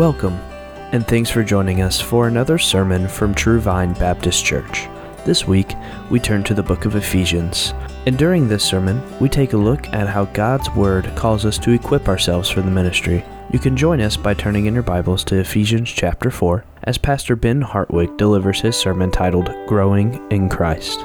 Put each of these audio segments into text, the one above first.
Welcome, and thanks for joining us for another sermon from True Vine Baptist Church. This week, we turn to the book of Ephesians, and during this sermon, we take a look at how God's Word calls us to equip ourselves for the ministry. You can join us by turning in your Bibles to Ephesians chapter 4 as Pastor Ben Hartwick delivers his sermon titled Growing in Christ.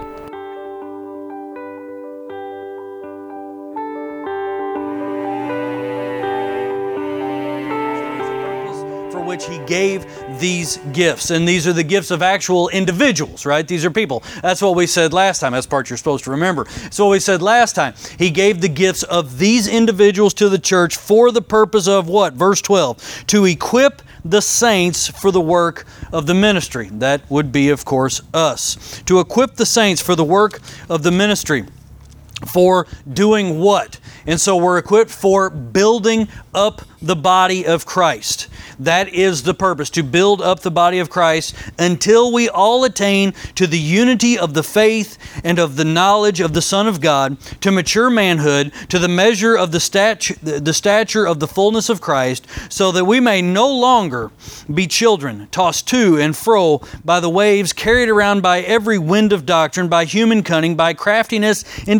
Gave these gifts. And these are the gifts of actual individuals, right? These are people. That's what we said last time. That's part you're supposed to remember. So, we said last time, he gave the gifts of these individuals to the church for the purpose of what? Verse 12 to equip the saints for the work of the ministry. That would be, of course, us. To equip the saints for the work of the ministry for doing what? And so we're equipped for building up the body of Christ. That is the purpose, to build up the body of Christ until we all attain to the unity of the faith and of the knowledge of the Son of God, to mature manhood, to the measure of the stature, the stature of the fullness of Christ, so that we may no longer be children, tossed to and fro by the waves, carried around by every wind of doctrine, by human cunning, by craftiness and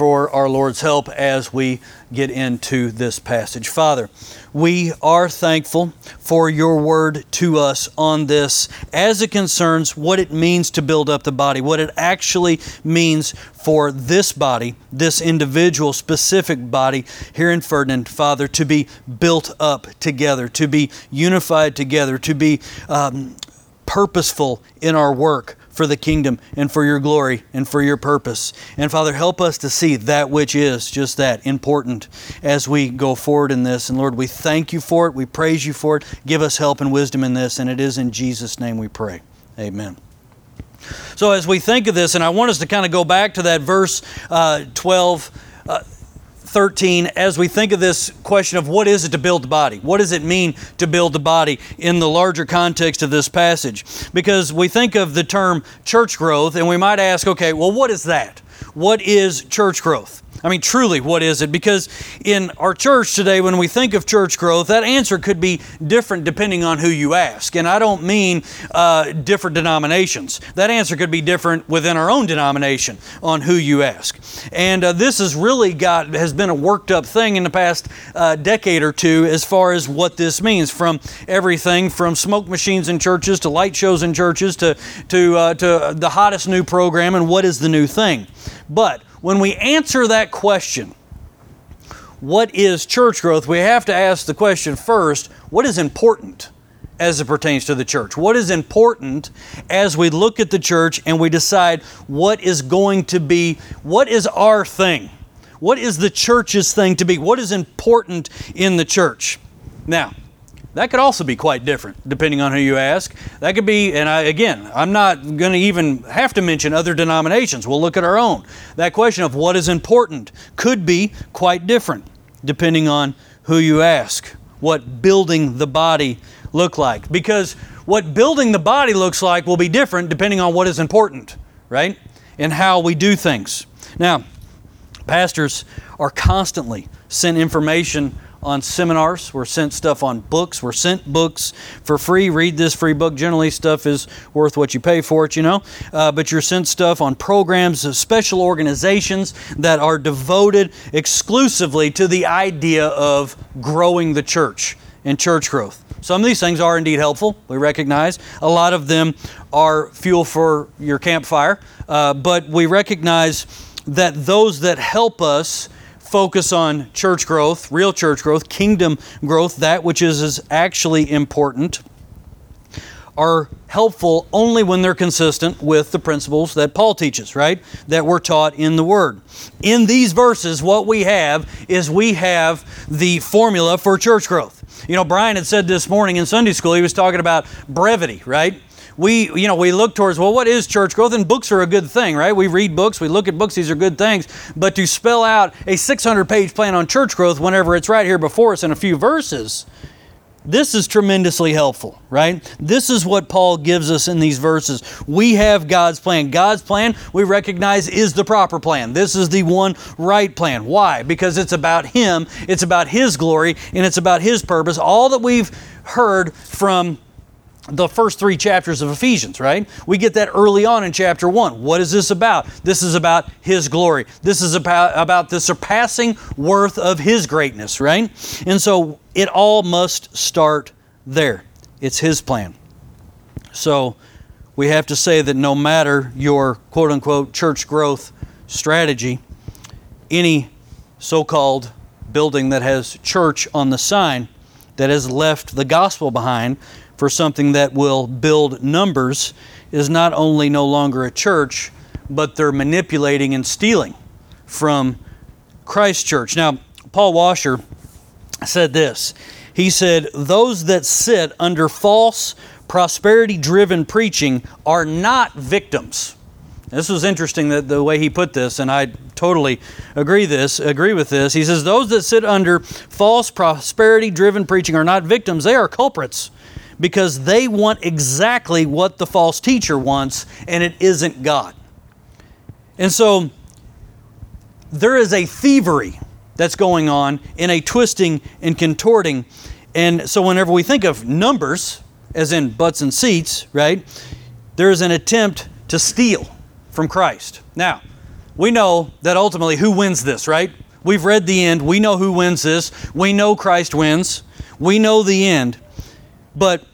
for our Lord's help as we get into this passage. Father, we are thankful for your word to us on this as it concerns what it means to build up the body, what it actually means for this body, this individual specific body here in Ferdinand, Father, to be built up together, to be unified together, to be um, purposeful in our work for the kingdom and for your glory and for your purpose. And Father, help us to see that which is just that important as we go forward in this. And Lord, we thank you for it. We praise you for it. Give us help and wisdom in this. And it is in Jesus' name we pray. Amen. So, as we think of this, and I want us to kind of go back to that verse uh, 12. Uh, 13 as we think of this question of what is it to build the body? What does it mean to build the body in the larger context of this passage? Because we think of the term church growth and we might ask, okay, well, what is that? What is church growth? I mean, truly, what is it? Because in our church today, when we think of church growth, that answer could be different depending on who you ask. And I don't mean uh, different denominations. That answer could be different within our own denomination on who you ask. And uh, this has really got has been a worked up thing in the past uh, decade or two as far as what this means. From everything from smoke machines in churches to light shows in churches to to uh, to the hottest new program and what is the new thing. But when we answer that question, what is church growth, we have to ask the question first what is important as it pertains to the church? What is important as we look at the church and we decide what is going to be, what is our thing? What is the church's thing to be? What is important in the church? Now, that could also be quite different depending on who you ask. That could be, and I, again, I'm not going to even have to mention other denominations. We'll look at our own. That question of what is important could be quite different depending on who you ask. What building the body look like? Because what building the body looks like will be different depending on what is important, right? And how we do things. Now, pastors are constantly sent information on seminars. We're sent stuff on books. We're sent books for free. Read this free book. Generally, stuff is worth what you pay for it, you know. Uh, but you're sent stuff on programs, of special organizations that are devoted exclusively to the idea of growing the church and church growth. Some of these things are indeed helpful, we recognize. A lot of them are fuel for your campfire, uh, but we recognize that those that help us focus on church growth, real church growth, kingdom growth, that which is, is actually important, are helpful only when they're consistent with the principles that Paul teaches, right? That we're taught in the Word. In these verses, what we have is we have the formula for church growth. You know, Brian had said this morning in Sunday school, he was talking about brevity, right? We, you know, we look towards, well, what is church growth? And books are a good thing, right? We read books, we look at books, these are good things. But to spell out a 600 page plan on church growth whenever it's right here before us in a few verses, this is tremendously helpful, right? This is what Paul gives us in these verses. We have God's plan. God's plan, we recognize, is the proper plan. This is the one right plan. Why? Because it's about Him, it's about His glory, and it's about His purpose. All that we've heard from the first three chapters of Ephesians, right? We get that early on in chapter one. What is this about? This is about His glory. This is about, about the surpassing worth of His greatness, right? And so it all must start there. It's His plan. So we have to say that no matter your quote unquote church growth strategy, any so called building that has church on the sign that has left the gospel behind for something that will build numbers is not only no longer a church, but they're manipulating and stealing from Christ Church. Now, Paul Washer said this. He said, Those that sit under false, prosperity driven preaching are not victims. This was interesting that the way he put this, and I totally agree this agree with this. He says those that sit under false prosperity driven preaching are not victims; they are culprits because they want exactly what the false teacher wants, and it isn't God. And so there is a thievery that's going on in a twisting and contorting. And so whenever we think of numbers, as in butts and seats, right, there is an attempt to steal from Christ. Now, we know that ultimately who wins this, right? We've read the end. We know who wins this. We know Christ wins. We know the end. But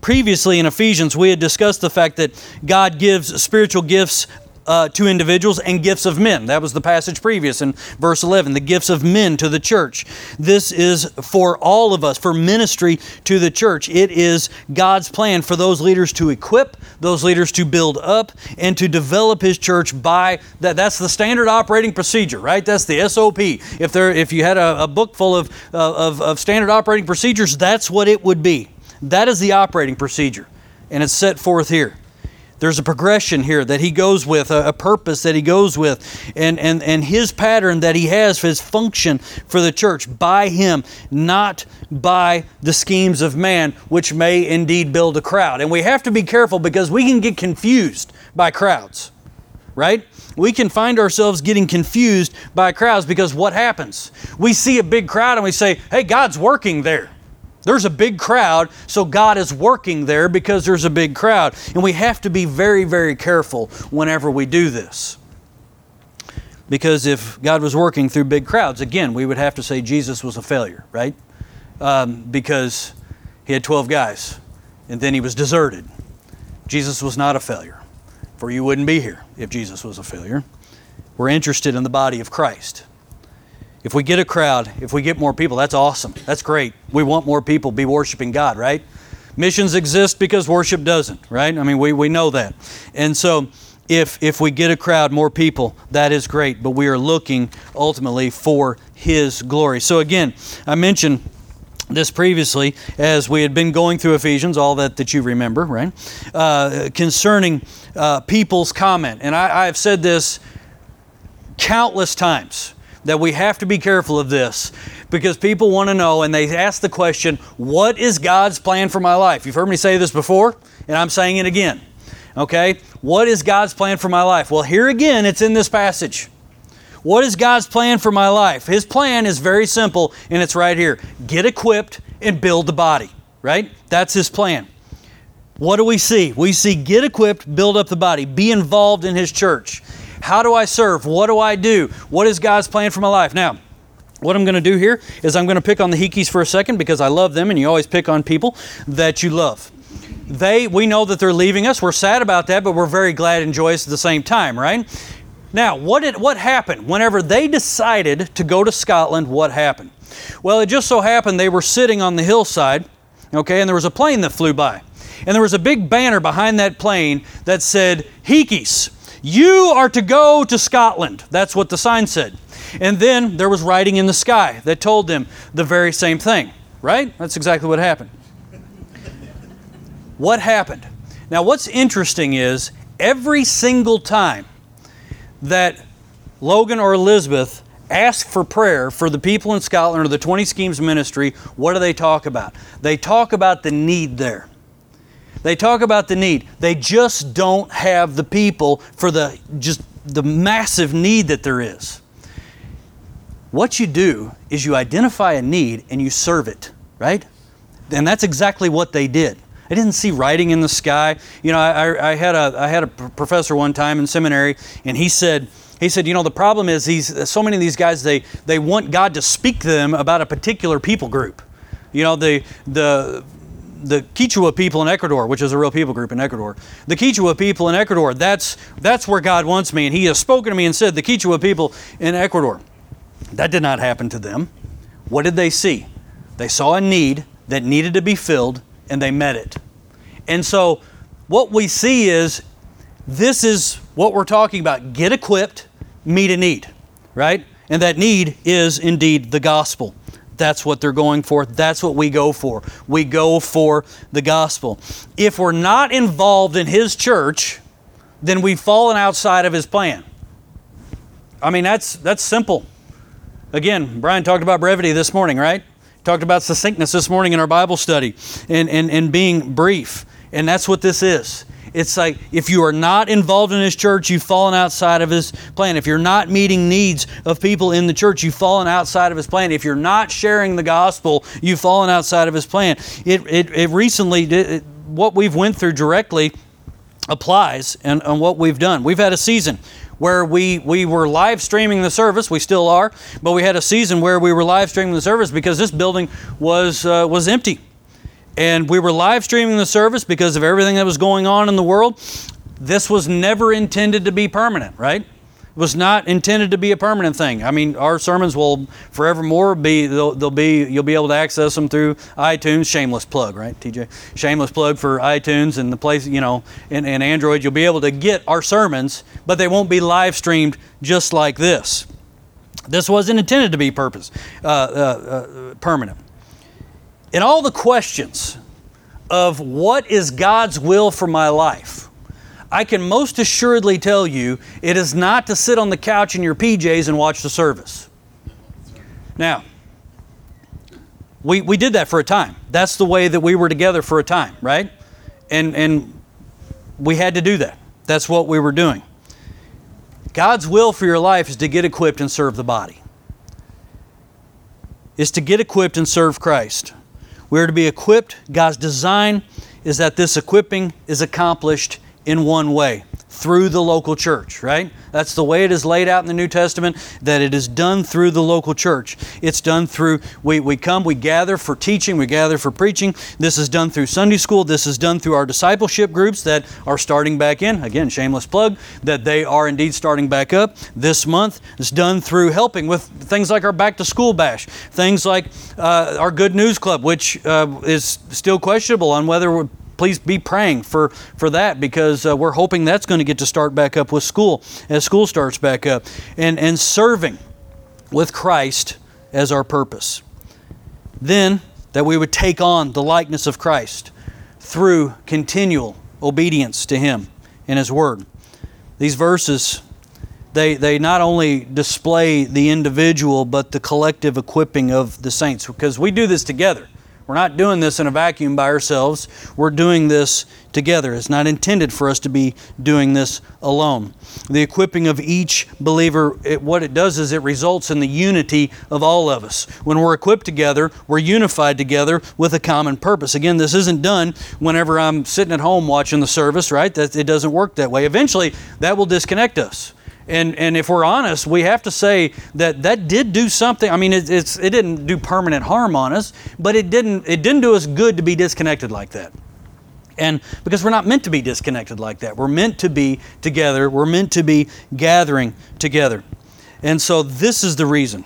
previously in Ephesians, we had discussed the fact that God gives spiritual gifts uh, to individuals and gifts of men. That was the passage previous in verse 11, the gifts of men to the church. This is for all of us, for ministry to the church. It is God's plan for those leaders to equip, those leaders to build up, and to develop His church by that. That's the standard operating procedure, right? That's the SOP. If there, if you had a, a book full of, uh, of, of standard operating procedures, that's what it would be. That is the operating procedure, and it's set forth here. There's a progression here that he goes with, a, a, purpose that he goes with, and, and, and his pattern that he has for his function for the church by him, not by the schemes of man, which may indeed build a crowd. And we have to be careful because we can get confused by crowds, right? We can find ourselves getting confused by crowds because what happens? We see a big crowd and we say, hey, God's working there. There's a big crowd, so God is working there because there's a big crowd. And we have to be very, very careful whenever we do this. Because if God was working through big crowds, again, we would have to say Jesus was a failure, right? Um, because he had 12 guys and then he was deserted. Jesus was not a failure, for you wouldn't be here if Jesus was a failure. We're interested in the body of Christ. If we get a crowd, if we get more people, that's awesome. That's great. We want more people be worshiping God, right? Missions exist because worship doesn't, right? I mean, we, we know that. And so if if we get a crowd, more people, that is great. But we are looking ultimately for His glory. So again, I mentioned this previously as we had been going through Ephesians, all that that you remember, right? Uh, concerning uh, people's comment, and I, I have said this countless times that we have to be careful of this because people want to know and they ask the question, What is God's plan for my life? You've heard me say this before, and I'm saying it again. Okay? What is God's plan for my life? Well, here again, it's in this passage. What is God's plan for my life? His plan is very simple, and it's right here get equipped and build the body, right? That's His plan. What do we see? We see get equipped, build up the body, be involved in His church. How do I serve? What do I do? What is God's plan for my life? Now, what I'm going to do here is I'm going to pick on the Hikis for a second because I love them and you always pick on people that you love. They, we know that they're leaving us. We're sad about that, but we're very glad and joyous at the same time, right? Now, what did what happened whenever they decided to go to Scotland? What happened? Well, it just so happened they were sitting on the hillside, okay, and there was a plane that flew by. And there was a big banner behind that plane that said, Hikis, you are to go to Scotland. That's what the sign said. And then there was writing in the sky that told them the very same thing, right? That's exactly what happened. What happened? Now, what's interesting is every single time that Logan or Elizabeth ask for prayer for the people in Scotland or the 20 Schemes ministry, what do they talk about? They talk about the need there. They talk about the need. They just don't have the people for the just the massive need that there is. What you do is you identify a need and you serve it, right? And that's exactly what they did. I didn't see writing in the sky. You know, I, I had a I had a professor one time in seminary, and he said he said, you know, the problem is these so many of these guys they they want God to speak to them about a particular people group. You know, the the the Quechua people in Ecuador, which is a real people group in Ecuador. The Quechua people in Ecuador, that's that's where God wants me, and He has spoken to me and said, the Quechua people in Ecuador. That did not happen to them. What did they see? They saw a need that needed to be filled, and they met it. And so, what we see is this is what we're talking about get equipped, meet a need, right? And that need is indeed the gospel. That's what they're going for. That's what we go for. We go for the gospel. If we're not involved in His church, then we've fallen outside of His plan. I mean, that's, that's simple. Again, Brian talked about brevity this morning, right? Talked about succinctness this morning in our Bible study and, and, and being brief. And that's what this is. It's like if you are not involved in His church, you've fallen outside of His plan. If you're not meeting needs of people in the church, you've fallen outside of His plan. If you're not sharing the gospel, you've fallen outside of His plan. It, it, it recently, it, what we've went through directly applies and on what we've done. We've had a season where we, we were live streaming the service. We still are, but we had a season where we were live streaming the service because this building was, uh, was empty. And we were live streaming the service because of everything that was going on in the world. This was never intended to be permanent, right? It was not intended to be a permanent thing. I mean, our sermons will forevermore be they'll, they'll, be you'll be able to access them through iTunes. Shameless plug, right, TJ? Shameless plug for iTunes and the place you know in, in Android. You'll be able to get our sermons, but they won't be live streamed just like this. This wasn't intended to be purpose uh, uh, uh, permanent. In all the questions of what is God's will for my life I can most assuredly tell you it is not to sit on the couch in your PJs and watch the service. Now, we, we did that for a time. That's the way that we were together for a time, right? And, and we had to do that. That's what we were doing. God's will for your life is to get equipped and serve the body, is to get equipped and serve Christ. We're to be equipped. God's design is that this equipping is accomplished in one way through the local church, right? That's the way it is laid out in the New Testament, that it is done through the local church. It's done through, we, we come, we gather for teaching, we gather for preaching. This is done through Sunday school. This is done through our discipleship groups that are starting back in. Again, shameless plug, that they are indeed starting back up this month. It's done through helping with things like our back to school bash, things like uh, our Good News Club, which uh, is still questionable on whether please be praying for, for that because uh, we're hoping that's going to get to start back up with school as school starts back up. And, and serving with Christ as our purpose. Then, that we would take on the likeness of Christ through continual obedience to Him and His Word. These verses, they, they not only display the individual, but the collective equipping of the saints, because we do this together. We're not doing this in a vacuum by ourselves. We're doing this together. It's not intended for us to be doing this alone. The equipping of each believer, it, what it does is it results in the unity of all of us. When we're equipped together, we're unified together with a common purpose. Again, this isn't done whenever I'm sitting at home watching the service, right? That, it doesn't work that way. Eventually, that will disconnect us. And, and if we're honest, we have to say that that did do something. I mean, it, it's, it didn't do permanent harm on us, but it didn't, it didn't do us good to be disconnected like that. And because we're not meant to be disconnected like that, we're meant to be together, we're meant to be gathering together. And so, this is the reason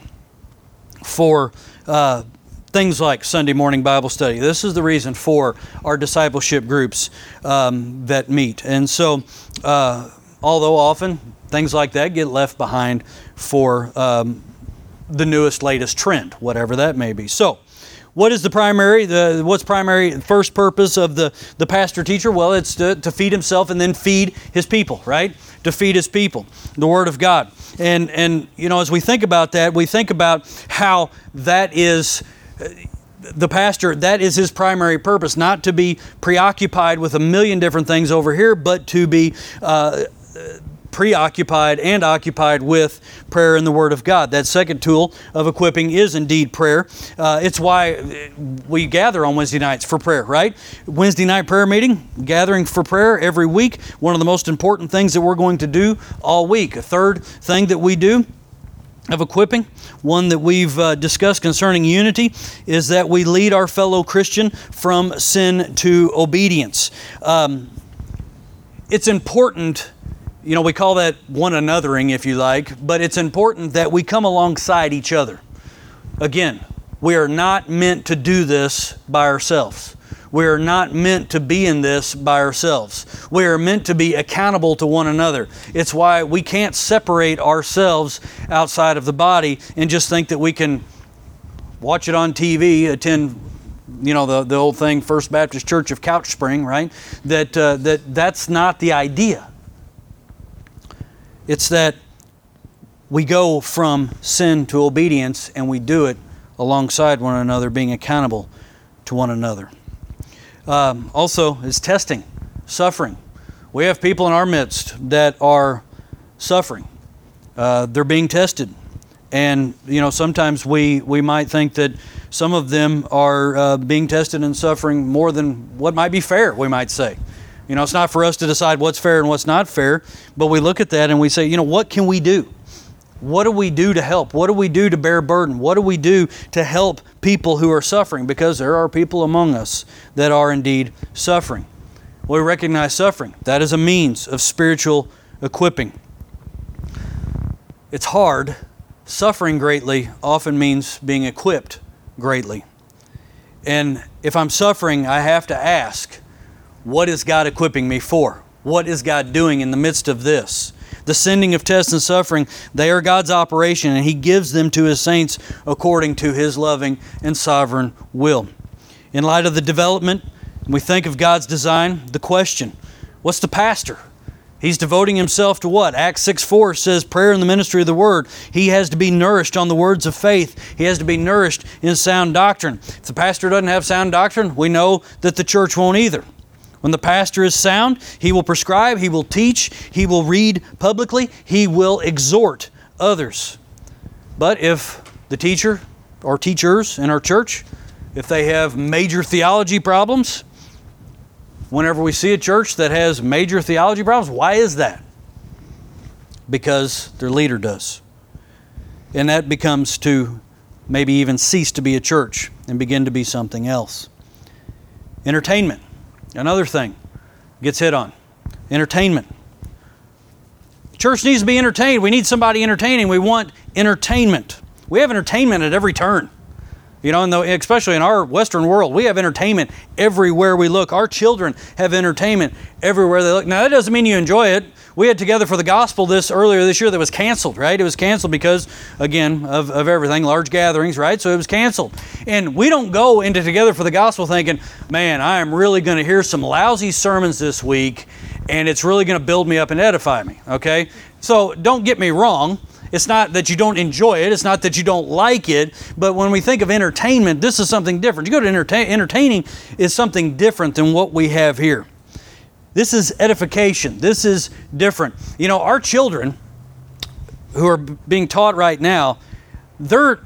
for uh, things like Sunday morning Bible study. This is the reason for our discipleship groups um, that meet. And so, uh, although often things like that get left behind for um, the newest, latest trend, whatever that may be. So, what is the primary, the, what's primary, first purpose of the, the pastor teacher? Well, it's to, to feed himself and then feed his people, right? To feed his people, the Word of God. And, and, you know, as we think about that, we think about how that is the pastor, that is his primary purpose, not to be preoccupied with a million different things over here, but to be uh, preoccupied and occupied with prayer and the Word of God. That second tool of equipping is indeed prayer. Uh, it's why we gather on Wednesday nights for prayer, right? Wednesday night prayer meeting, gathering for prayer every week. One of the most important things that we're going to do all week. A third thing that we do of equipping, one that we've uh, discussed concerning unity, is that we lead our fellow Christian from sin to obedience. Um, it's important you know, we call that one anothering, if you like, but it's important that we come alongside each other. Again, we are not meant to do this by ourselves. We are not meant to be in this by ourselves. We are meant to be accountable to one another. It's why we can't separate ourselves outside of the body and just think that we can watch it on TV, attend you know the, the old thing first baptist church of couch spring right that uh, that that's not the idea it's that we go from sin to obedience and we do it alongside one another, being accountable to one another. Um, also, is testing, suffering. We have people in our midst that are suffering. Uh, they're being tested. And, you know, sometimes we, we might think that some of them are uh, being tested and suffering more than what might be fair, we might say. You know, it's not for us to decide what's fair and what's not fair, but we look at that and we say, you know, what can we do? What do we do to help? What do we do to bear burden? What do we do to help people who are suffering? Because there are people among us that are indeed suffering. We recognize suffering. That is a means of spiritual equipping. It's hard. Suffering greatly often means being equipped greatly. And if I'm suffering, I have to ask, what is God equipping me for? What is God doing in the midst of this? The sending of tests and suffering, they are God's operation, and He gives them to His saints according to His loving and sovereign will. In light of the development, we think of God's design, the question what's the pastor? He's devoting himself to what? Acts 6 4 says, prayer and the ministry of the word. He has to be nourished on the words of faith. He has to be nourished in sound doctrine. If the pastor doesn't have sound doctrine, we know that the church won't either. When the pastor is sound, he will prescribe, he will teach, he will read publicly, he will exhort others. But if the teacher or teachers in our church, if they have major theology problems, whenever we see a church that has major theology problems, why is that? Because their leader does. And that becomes to maybe even cease to be a church and begin to be something else. Entertainment. Another thing gets hit on entertainment. Church needs to be entertained. We need somebody entertaining. We want entertainment. We have entertainment at every turn. You know, the, especially in our Western world, we have entertainment everywhere we look. Our children have entertainment everywhere they look. Now, that doesn't mean you enjoy it. We had Together for the Gospel this earlier this year that was canceled, right? It was canceled because, again, of, of everything, large gatherings, right? So it was canceled. And we don't go into Together for the Gospel thinking, man, I am really going to hear some lousy sermons this week and it's really going to build me up and edify me, okay? So don't get me wrong. It's not that you don't enjoy it, it's not that you don't like it, but when we think of entertainment, this is something different. You go to entertain, entertaining is something different than what we have here. This is edification. This is different. You know, our children who are being taught right now, they're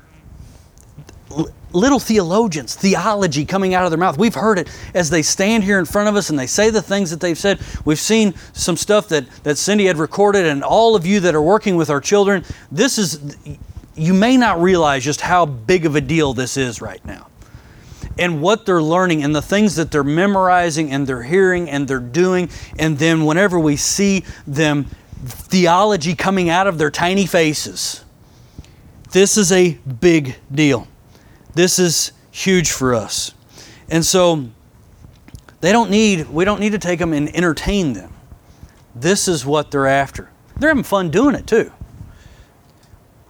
little theologians, theology coming out of their mouth. We've heard it as they stand here in front of us and they say the things that they've said. We've seen some stuff that, that Cindy had recorded, and all of you that are working with our children, this is, you may not realize just how big of a deal this is right now. And what they're learning and the things that they're memorizing and they're hearing and they're doing. And then whenever we see them, theology coming out of their tiny faces, this is a big deal. This is huge for us. And so they don't need, we don't need to take them and entertain them. This is what they're after. They're having fun doing it too.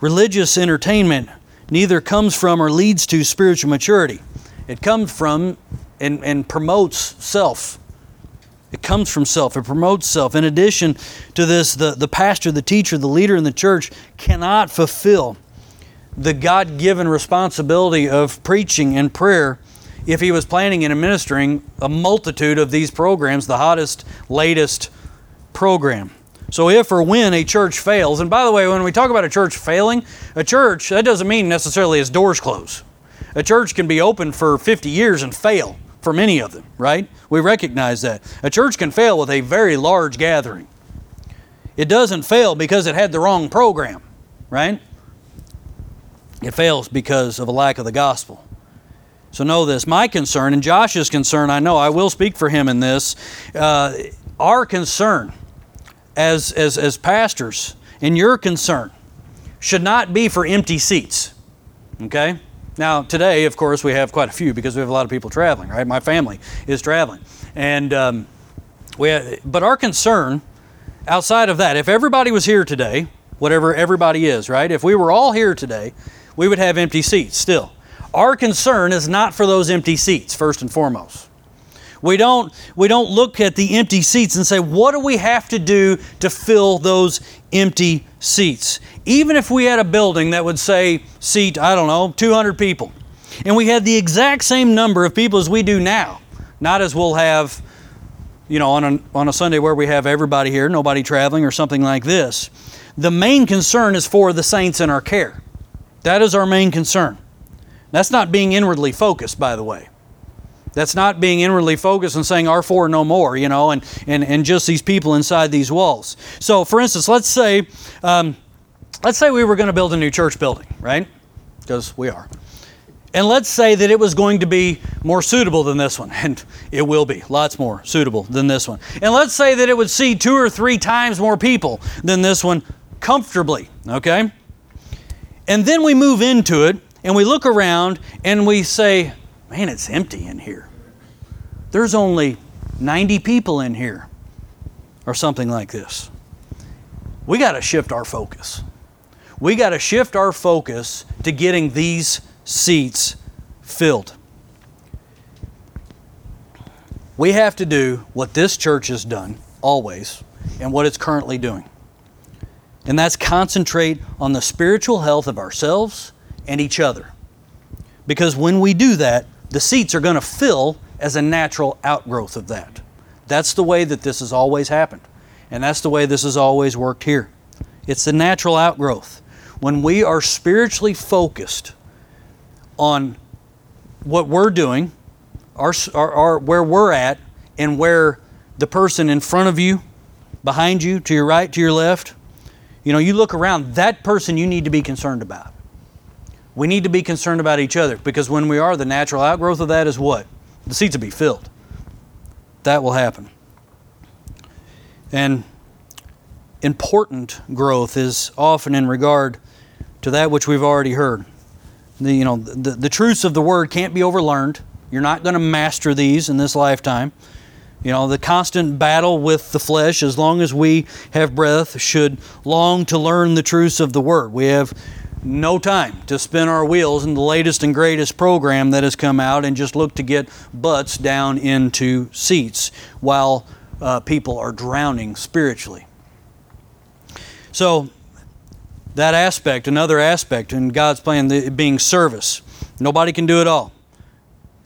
Religious entertainment neither comes from or leads to spiritual maturity. It comes from and, and promotes self. It comes from self. It promotes self. In addition to this, the, the pastor, the teacher, the leader in the church cannot fulfill the God given responsibility of preaching and prayer if he was planning and administering a multitude of these programs, the hottest, latest program. So, if or when a church fails, and by the way, when we talk about a church failing, a church, that doesn't mean necessarily its doors close. A church can be open for 50 years and fail for many of them, right? We recognize that. A church can fail with a very large gathering. It doesn't fail because it had the wrong program, right? It fails because of a lack of the gospel. So know this. My concern, and Josh's concern, I know I will speak for him in this, uh, our concern as, as, as pastors and your concern should not be for empty seats. Okay? Now, today, of course, we have quite a few because we have a lot of people traveling, right? My family is traveling. And, um, we have, but our concern outside of that, if everybody was here today, whatever everybody is, right? If we were all here today, we would have empty seats still. Our concern is not for those empty seats, first and foremost. We don't, we don't look at the empty seats and say, what do we have to do to fill those empty seats? Even if we had a building that would say, seat, I don't know, 200 people, and we had the exact same number of people as we do now, not as we'll have, you know, on a, on a Sunday where we have everybody here, nobody traveling or something like this. The main concern is for the saints in our care. That is our main concern. That's not being inwardly focused, by the way. That's not being inwardly focused and saying R4 no more, you know, and, and, and just these people inside these walls. So, for instance, let's say, um, let's say we were going to build a new church building, right? Because we are. And let's say that it was going to be more suitable than this one, and it will be lots more suitable than this one. And let's say that it would see two or three times more people than this one comfortably, okay? And then we move into it and we look around and we say, man, it's empty in here. There's only 90 people in here, or something like this. We got to shift our focus. We got to shift our focus to getting these seats filled. We have to do what this church has done always and what it's currently doing. And that's concentrate on the spiritual health of ourselves and each other. Because when we do that, the seats are going to fill as a natural outgrowth of that. That's the way that this has always happened. And that's the way this has always worked here. It's the natural outgrowth. When we are spiritually focused on what we're doing, our, our, our, where we're at, and where the person in front of you, behind you, to your right, to your left, you know, you look around, that person you need to be concerned about. We need to be concerned about each other because when we are, the natural outgrowth of that is what? The seats will be filled. That will happen. And important growth is often in regard to that which we've already heard. The, you know, the, the truths of the word can't be overlearned. You're not going to master these in this lifetime. You know, the constant battle with the flesh, as long as we have breath, should long to learn the truths of the Word. We have no time to spin our wheels in the latest and greatest program that has come out and just look to get butts down into seats while uh, people are drowning spiritually. So, that aspect, another aspect in God's plan, being service. Nobody can do it all.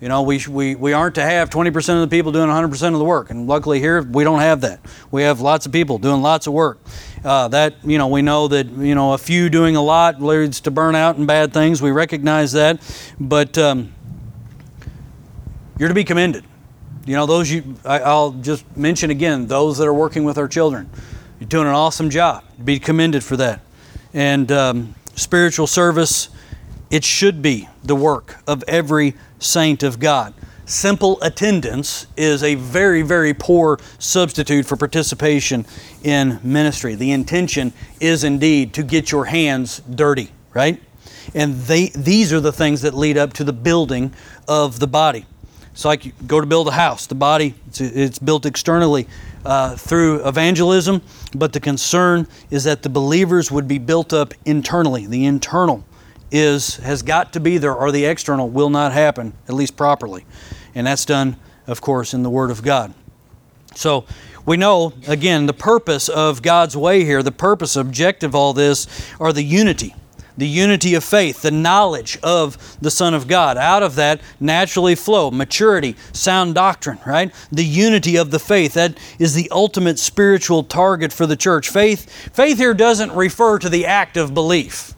You know, we, we, we aren't to have 20% of the people doing 100% of the work. And luckily here, we don't have that. We have lots of people doing lots of work. Uh, that, you know, we know that, you know, a few doing a lot leads to burnout and bad things. We recognize that. But um, you're to be commended. You know, those you, I, I'll just mention again, those that are working with our children. You're doing an awesome job. Be commended for that. And um, spiritual service, it should be the work of every saint of God. Simple attendance is a very, very poor substitute for participation in ministry. The intention is indeed to get your hands dirty, right? And they, these are the things that lead up to the building of the body. It's like you go to build a house. The body, it's, it's built externally uh, through evangelism, but the concern is that the believers would be built up internally, the internal is has got to be there or the external will not happen at least properly. And that's done of course in the word of God. So we know again the purpose of God's way here, the purpose objective of all this are the unity the unity of faith, the knowledge of the Son of God. Out of that naturally flow maturity, sound doctrine, right? The unity of the faith. That is the ultimate spiritual target for the church. Faith, faith here doesn't refer to the act of belief,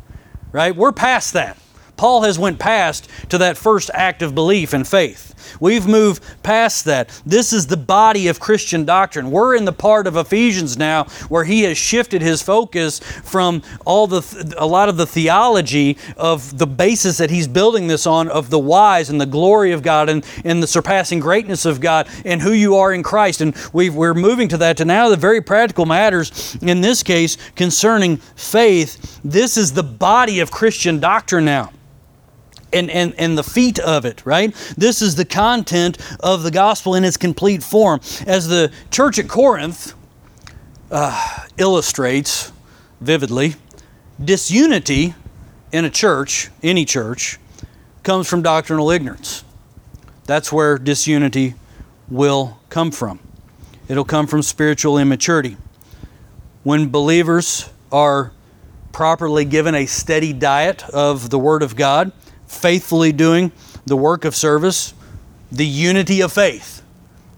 right? We're past that. Paul has went past to that first act of belief and faith. We've moved past that. This is the body of Christian doctrine. We're in the part of Ephesians now where he has shifted his focus from all the a lot of the theology of the basis that he's building this on of the wise and the glory of God and, and the surpassing greatness of God and who you are in Christ. And we are moving to that to now the very practical matters in this case concerning faith. This is the body of Christian doctrine now and, and, and the feet of it, right? This is the content of the gospel in its complete form. As the church at Corinth uh, illustrates vividly, disunity in a church, any church, comes from doctrinal ignorance. That's where disunity will come from. It'll come from spiritual immaturity. When believers are properly given a steady diet of the Word of God, faithfully doing the work of service, the unity of faith.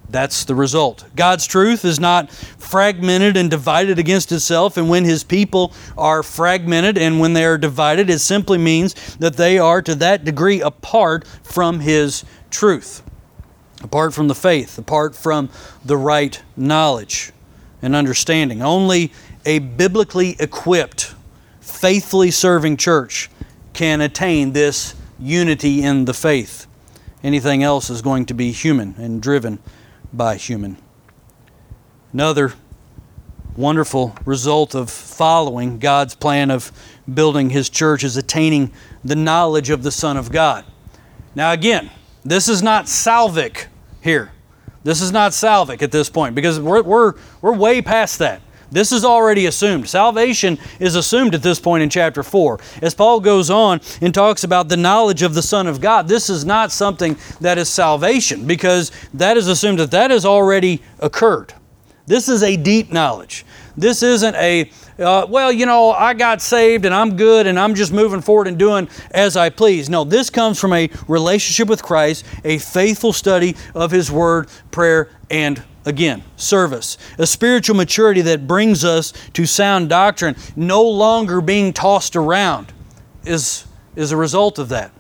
That's the result. God's truth is not fragmented and divided against itself, and when His people are fragmented and when they are divided, it simply means that they are to that degree apart from His truth, apart from the faith, apart from the right knowledge and understanding. Only a biblically equipped, faithfully serving church can attain this unity in the faith. Anything else is going to be human and driven by human. Another wonderful result of following God's plan of building His church is attaining the knowledge of the Son of God. Now, again, this is not salvic here. This is not salvic at this point because we're, we're, we're way past that. This is already assumed. Salvation is assumed at this point in chapter 4. As Paul goes on and talks about the knowledge of the Son of God, this is not something that is salvation because that is assumed that that has already occurred. This is a deep knowledge. This isn't a, uh, well, you know, I got saved and I'm good and I'm just moving forward and doing as I please. No, this comes from a relationship with Christ, a faithful study of His Word, prayer, and Again, service. A spiritual maturity that brings us to sound doctrine, no longer being tossed around, is, is a result of that.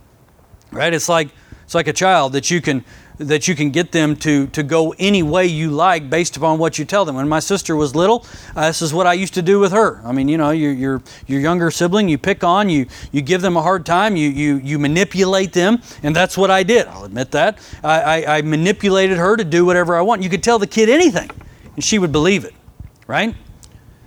Right? It's like, it's like a child that you can that you can get them to, to go any way you like based upon what you tell them. When my sister was little, uh, this is what I used to do with her. I mean, you know, your, your, your younger sibling, you pick on, you, you give them a hard time, you, you, you manipulate them, and that's what I did. I'll admit that. I, I, I manipulated her to do whatever I want. You could tell the kid anything, and she would believe it, right?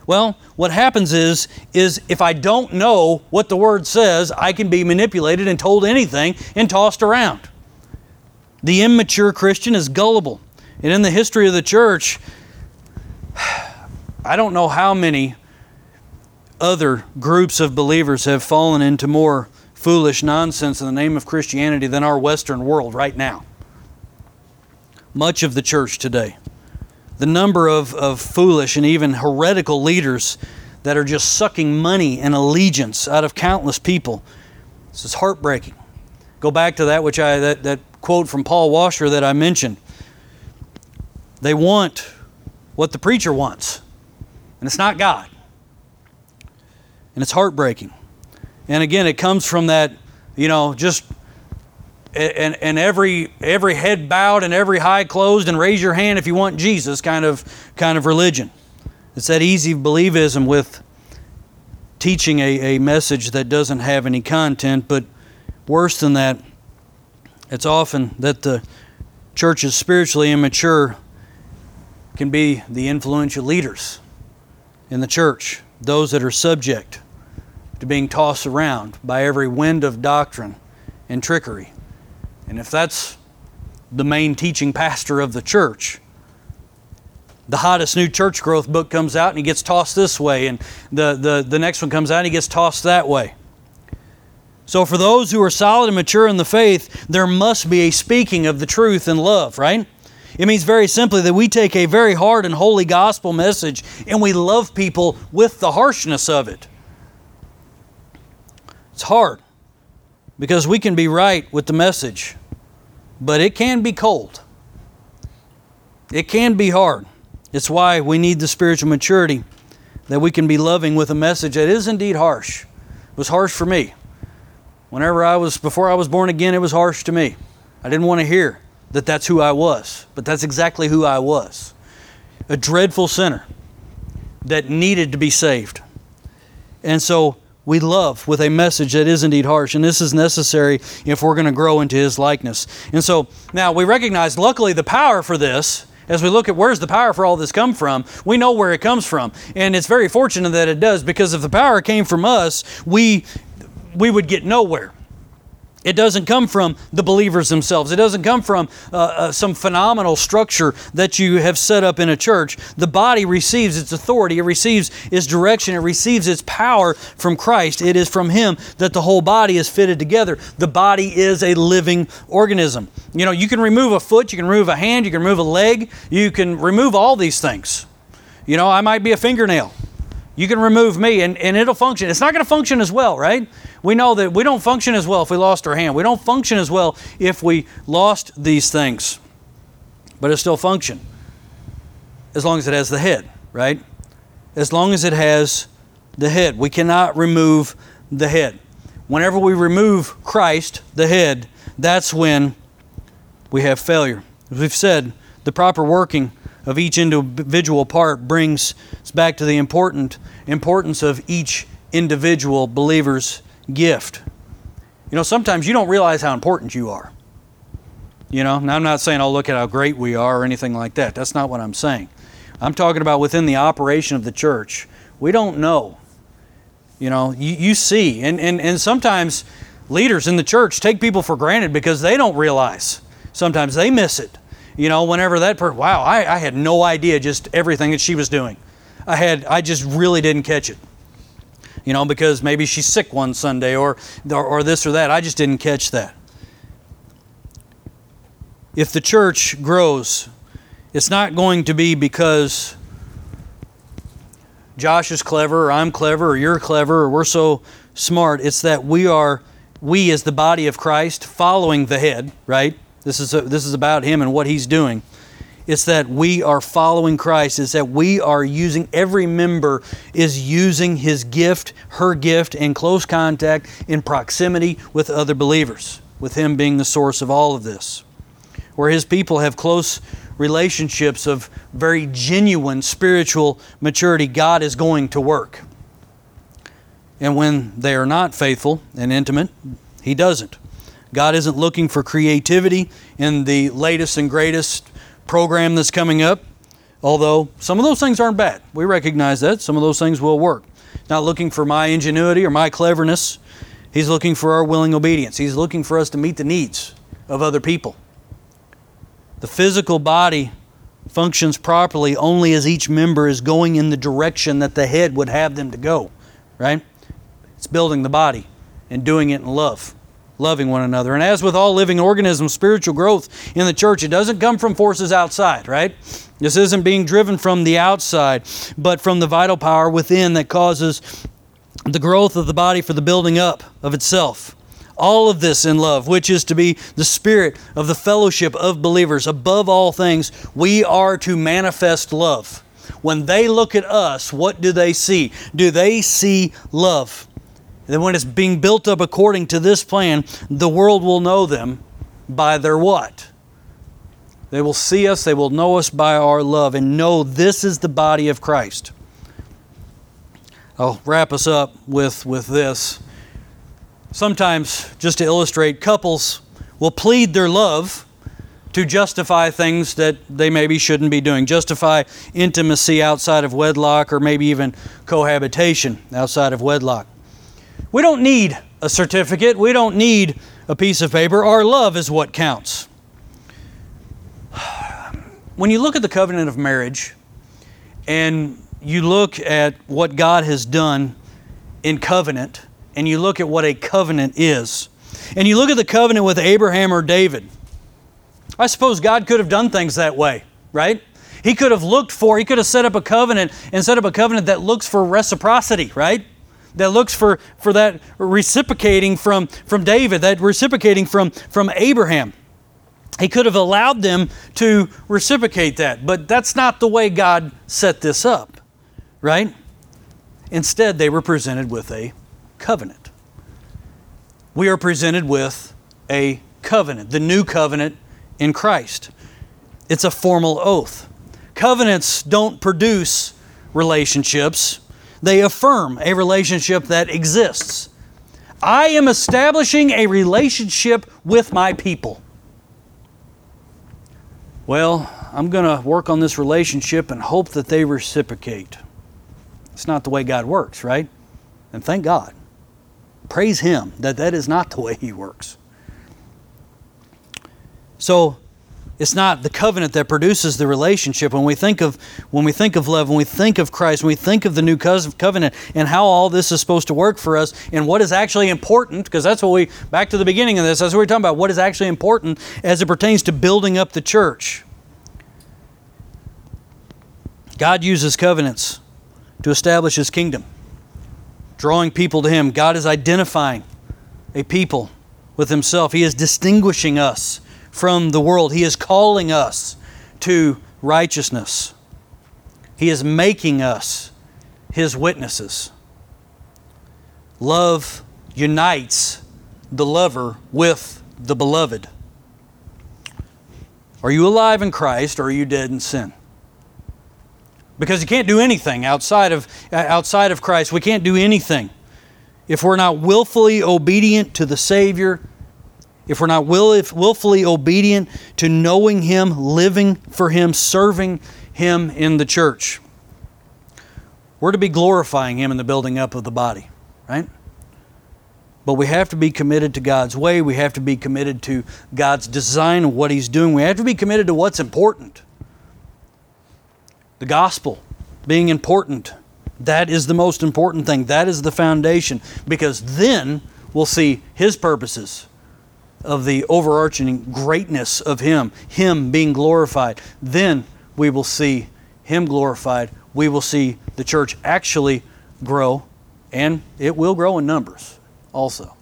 Well, what happens is is if I don't know what the word says, I can be manipulated and told anything and tossed around. The immature Christian is gullible. And in the history of the church, I don't know how many other groups of believers have fallen into more foolish nonsense in the name of Christianity than our Western world right now. Much of the church today. The number of, of foolish and even heretical leaders that are just sucking money and allegiance out of countless people. This is heartbreaking. Go back to that which I that, that quote from Paul Washer that I mentioned. They want what the preacher wants, and it's not God. And it's heartbreaking. And again, it comes from that, you know, just and, and every every head bowed and every eye closed and raise your hand if you want Jesus kind of kind of religion. It's that easy believism with teaching a, a message that doesn't have any content, but worse than that, it's often that the church is spiritually immature can be the influential leaders in the church, those that are subject to being tossed around by every wind of doctrine and trickery. And if that's the main teaching pastor of the church, the hottest new church growth book comes out and he gets tossed this way, and the, the, the next one comes out and he gets tossed that way. So, for those who are solid and mature in the faith, there must be a speaking of the truth in love, right? It means very simply that we take a very hard and holy gospel message and we love people with the harshness of it. It's hard because we can be right with the message, but it can be cold. It can be hard. It's why we need the spiritual maturity that we can be loving with a message that is indeed harsh. It was harsh for me. Whenever I was, before I was born again, it was harsh to me. I didn't want to hear that that's who I was, but that's exactly who I was. A dreadful sinner that needed to be saved. And so we love with a message that is indeed harsh, and this is necessary if we're going to grow into His likeness. And so now we recognize, luckily, the power for this as we look at where's the power for all this come from, we know where it comes from. And it's very fortunate that it does because if the power came from us, we we would get nowhere. It doesn't come from the believers themselves. It doesn't come from uh, uh, some phenomenal structure that you have set up in a church. The body receives its authority, it receives its direction, it receives its power from Christ. It is from Him that the whole body is fitted together. The body is a living organism. You know, you can remove a foot, you can remove a hand, you can remove a leg, you can remove all these things. You know, I might be a fingernail. You can remove me and, and it'll function. It's not going to function as well, right? We know that we don't function as well if we lost our hand. We don't function as well if we lost these things. But it still function as long as it has the head, right? As long as it has the head. We cannot remove the head. Whenever we remove Christ, the head, that's when we have failure. As we've said, the proper working of each individual part brings us back to the important importance of each individual believer's gift. You know, sometimes you don't realize how important you are. You know, I'm not saying, oh, look at how great we are or anything like that. That's not what I'm saying. I'm talking about within the operation of the church. We don't know. You know, you, you see, and, and, and sometimes leaders in the church take people for granted because they don't realize. Sometimes they miss it. You know, whenever that person, wow, I, I had no idea just everything that she was doing. I had, I just really didn't catch it you know, because maybe she's sick one Sunday or, or, or this or that. I just didn't catch that. If the church grows, it's not going to be because Josh is clever or I'm clever or you're clever or we're so smart. It's that we are, we as the body of Christ, following the head, right? This is, a, this is about him and what he's doing. It's that we are following Christ. It's that we are using, every member is using his gift, her gift, in close contact, in proximity with other believers, with him being the source of all of this. Where his people have close relationships of very genuine spiritual maturity, God is going to work. And when they are not faithful and intimate, he doesn't. God isn't looking for creativity in the latest and greatest program that's coming up, although some of those things aren't bad. We recognize that. Some of those things will work. Not looking for my ingenuity or my cleverness. He's looking for our willing obedience. He's looking for us to meet the needs of other people. The physical body functions properly only as each member is going in the direction that the head would have them to go, right? It's building the body and doing it in love loving one another. And as with all living organisms, spiritual growth in the church, it doesn't come from forces outside, right? This isn't being driven from the outside, but from the vital power within that causes the growth of the body for the building up of itself. All of this in love, which is to be the spirit of the fellowship of believers. Above all things, we are to manifest love. When they look at us, what do they see? Do they see love? And when it's being built up according to this plan, the world will know them by their what? They will see us, they will know us by our love, and know this is the body of Christ. I'll wrap us up with, with this. Sometimes, just to illustrate, couples will plead their love to justify things that they maybe shouldn't be doing, justify intimacy outside of wedlock, or maybe even cohabitation outside of wedlock. We don't need a certificate, we don't need a piece of paper. Our love is what counts. When you look at the covenant of marriage and you look at what God has done in covenant and you look at what a covenant is, and you look at the covenant with Abraham or David, I suppose God could have done things that way, right? He could have looked for, he could have set up a covenant and set up a covenant that looks for reciprocity, right? That looks for, for that reciprocating from, from David, that reciprocating from, from Abraham. He could have allowed them to reciprocate that, but that's not the way God set this up, right? Instead, they were presented with a covenant. We are presented with a covenant, the new covenant in Christ. It's a formal oath. Covenants don't produce relationships, they affirm a relationship that exists. I am establishing a relationship with my people. Well, I'm going to work on this relationship and hope that they reciprocate. It's not the way God works, right? And thank God. Praise Him that that is not the way He works. So, it's not the covenant that produces the relationship. When we think of when we think of love, when we think of Christ, when we think of the new covenant and how all this is supposed to work for us and what is actually important, because that's what we back to the beginning of this, that's what we're talking about, what is actually important as it pertains to building up the church. God uses covenants to establish his kingdom, drawing people to him. God is identifying a people with himself. He is distinguishing us from the world. He is calling us to righteousness. He is making us His witnesses. Love unites the lover with the beloved. Are you alive in Christ or are you dead in sin? Because you can't do anything outside of, outside of Christ. We can't do anything if we're not willfully obedient to the Savior if we're not will, if willfully obedient to knowing Him, living for Him, serving Him in the church. We're to be glorifying Him in the building up of the body, right? But we have to be committed to God's way. We have to be committed to God's design of what He's doing. We have to be committed to what's important. The gospel being important. That is the most important thing. That is the foundation. Because then we'll see His purposes of the overarching greatness of Him, Him being glorified, then we will see Him glorified. We will see the church actually grow, and it will grow in numbers also.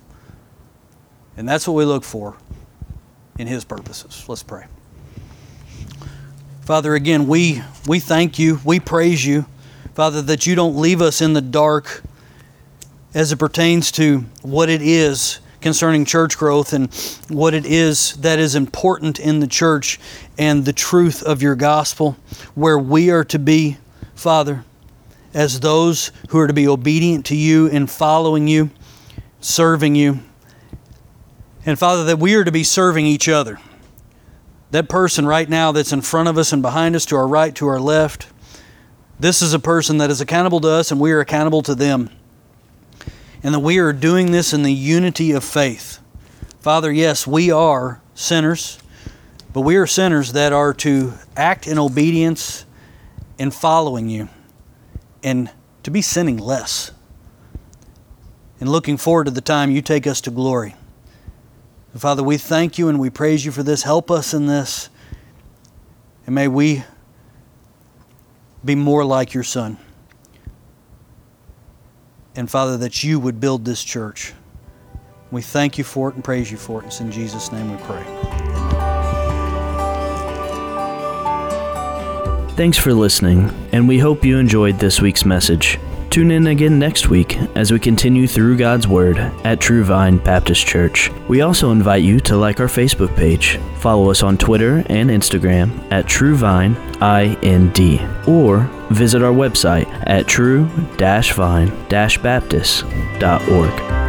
And that's what we look for in His purposes. Let's pray. Father, again, we, we thank you, we praise you, Father, that you don't leave us in the dark as it pertains to what it is concerning church growth and what it is that is important in the church and the truth of your gospel, where we are to be, Father, as those who are to be obedient to you and following you, serving you. And Father, that we are to be serving each other. That person right now that's in front of us and behind us, to our right, to our left, this is a person that is accountable to us and we are accountable to them and that we are doing this in the unity of faith. Father, yes, we are sinners, but we are sinners that are to act in obedience in following you and to be sinning less and looking forward to the time you take us to glory. Father, we thank you and we praise you for this. Help us in this. And may we be more like your Son and Father, that you would build this church. We thank you for it and praise you for it. It's in Jesus' name we pray. Thanks for listening, and we hope you enjoyed this week's message. Tune in again next week as we continue through God's Word at True Vine Baptist Church. We also invite you to like our Facebook page, follow us on Twitter and Instagram at True Vine IND, or visit our website at true-vine-baptist.org.